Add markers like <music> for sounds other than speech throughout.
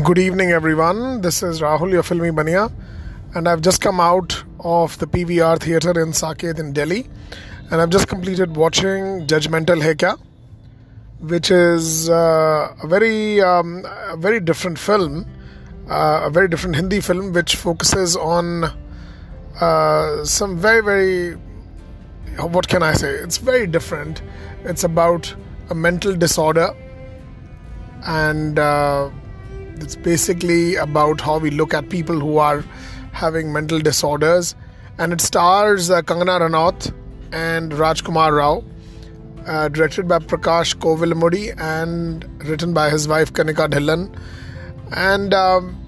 Good evening, everyone. This is Rahul, your filmy bania, and I've just come out of the PVR theater in Saket in Delhi, and I've just completed watching Judgmental Hai Kya, which is uh, a very, um, a very different film, uh, a very different Hindi film, which focuses on uh, some very, very, what can I say? It's very different. It's about a mental disorder and uh, it's basically about how we look at people who are having mental disorders. And it stars uh, Kangana Ranaut and Rajkumar Rao, uh, directed by Prakash Kovilamudi and written by his wife Kanika Dhillon. And um,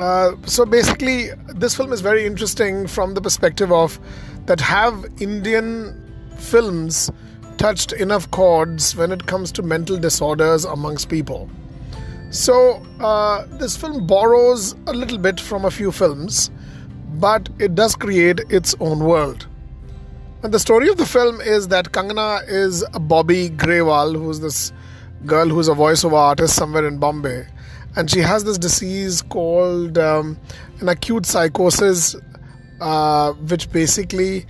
uh, so basically, this film is very interesting from the perspective of that have Indian films touched enough chords when it comes to mental disorders amongst people. So, uh, this film borrows a little bit from a few films, but it does create its own world. And the story of the film is that Kangana is a Bobby Grewal, who's this girl who's a voiceover artist somewhere in Bombay. And she has this disease called um, an acute psychosis, uh, which basically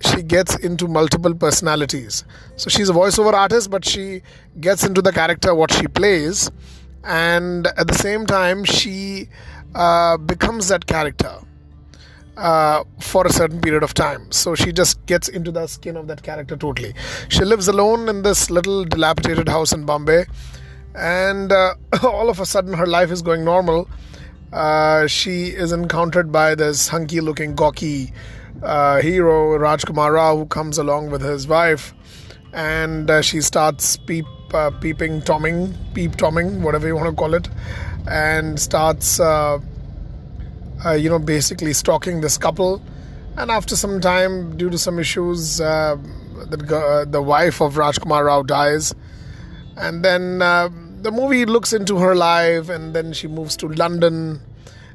she gets into multiple personalities. So she's a voiceover artist, but she gets into the character what she plays and at the same time she uh, becomes that character uh, for a certain period of time. So she just gets into the skin of that character totally. She lives alone in this little dilapidated house in Bombay, and uh, <laughs> all of a sudden her life is going normal. Uh, she is encountered by this hunky looking gawky uh, hero, Rajkumar Rao, who comes along with his wife, and uh, she starts peep uh, peeping tomming, peep tomming, whatever you want to call it, and starts, uh, uh, you know, basically stalking this couple. And after some time, due to some issues, uh, the, uh, the wife of Rajkumar Rao dies. And then uh, the movie looks into her life, and then she moves to London.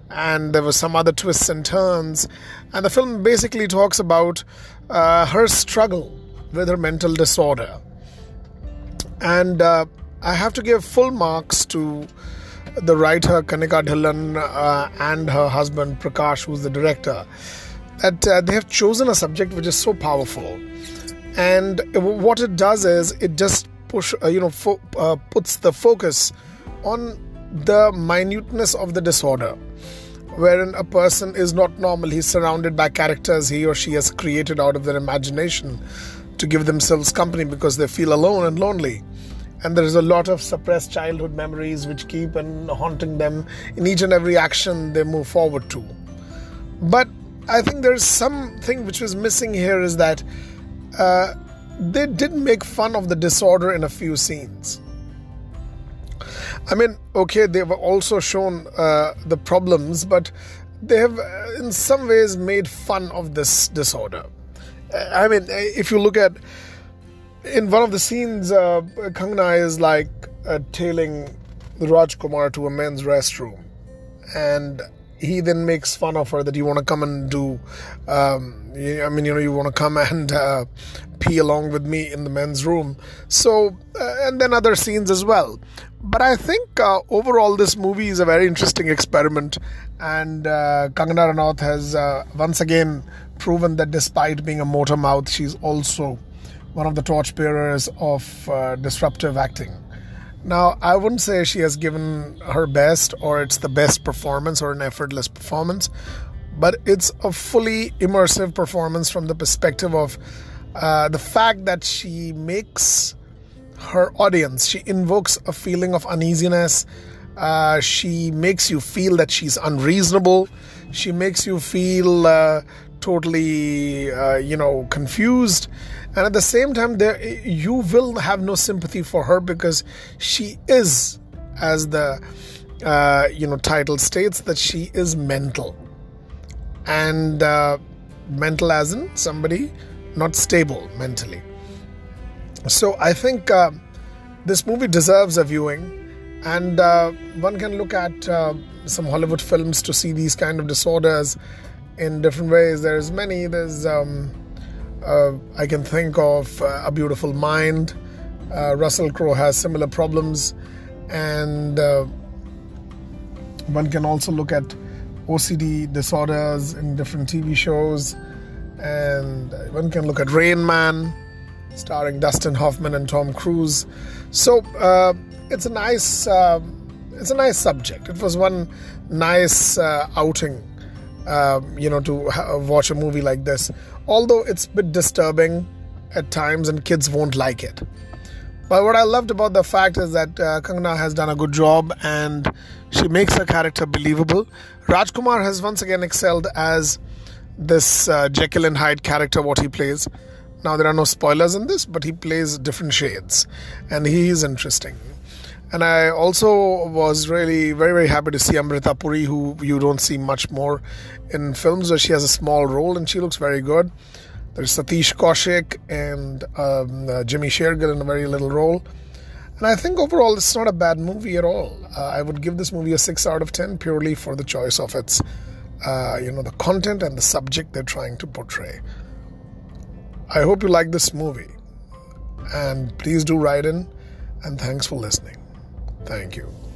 And there were some other twists and turns. And the film basically talks about her struggle with her mental disorder and uh, I have to give full marks to the writer Kanika Dhillon uh, and her husband Prakash, who's the director, that uh, they have chosen a subject which is so powerful. And what it does is it just push, uh, you know, fo- uh, puts the focus on the minuteness of the disorder wherein a person is not normal. He's surrounded by characters he or she has created out of their imagination to give themselves company because they feel alone and lonely. And there is a lot of suppressed childhood memories which keep on haunting them in each and every action they move forward to. But I think there's something which was missing here is that uh, they did make fun of the disorder in a few scenes. I mean, okay, they've also shown uh, the problems, but they have, uh, in some ways, made fun of this disorder. I mean, if you look at in one of the scenes, uh, is like uh, tailing Rajkumar to a men's restroom, and he then makes fun of her that you want to come and do. Um, I mean, you know, you want to come <laughs> and uh, pee along with me in the men's room. So, uh, and then other scenes as well. But I think uh, overall, this movie is a very interesting experiment, and uh, Kangana Ranaut has uh, once again proven that despite being a motor mouth, she's also one of the torchbearers of uh, disruptive acting. Now, I wouldn't say she has given her best or it's the best performance or an effortless performance, but it's a fully immersive performance from the perspective of uh, the fact that she makes her audience, she invokes a feeling of uneasiness. Uh, she makes you feel that she's unreasonable. She makes you feel uh, totally, uh, you know, confused. And at the same time, there you will have no sympathy for her because she is, as the uh, you know title states, that she is mental, and uh, mental as in somebody not stable mentally. So I think uh, this movie deserves a viewing, and uh, one can look at uh, some Hollywood films to see these kind of disorders in different ways. There's many. There's um, uh, I can think of uh, A Beautiful Mind. Uh, Russell Crowe has similar problems, and uh, one can also look at OCD disorders in different TV shows, and one can look at Rain Man, starring Dustin Hoffman and Tom Cruise. So uh, it's a nice, uh, it's a nice subject. It was one nice uh, outing, um, you know, to ha- watch a movie like this. Although it's a bit disturbing at times, and kids won't like it. But what I loved about the fact is that uh, Kangana has done a good job and she makes her character believable. Rajkumar has once again excelled as this uh, Jekyll and Hyde character, what he plays. Now, there are no spoilers in this, but he plays different shades and he is interesting. And I also was really very, very happy to see Amrita Puri, who you don't see much more in films where she has a small role and she looks very good. There's Satish Kaushik and um, uh, Jimmy Shergill in a very little role. And I think overall it's not a bad movie at all. Uh, I would give this movie a 6 out of 10 purely for the choice of its, uh, you know, the content and the subject they're trying to portray. I hope you like this movie. And please do write in. And thanks for listening. Thank you.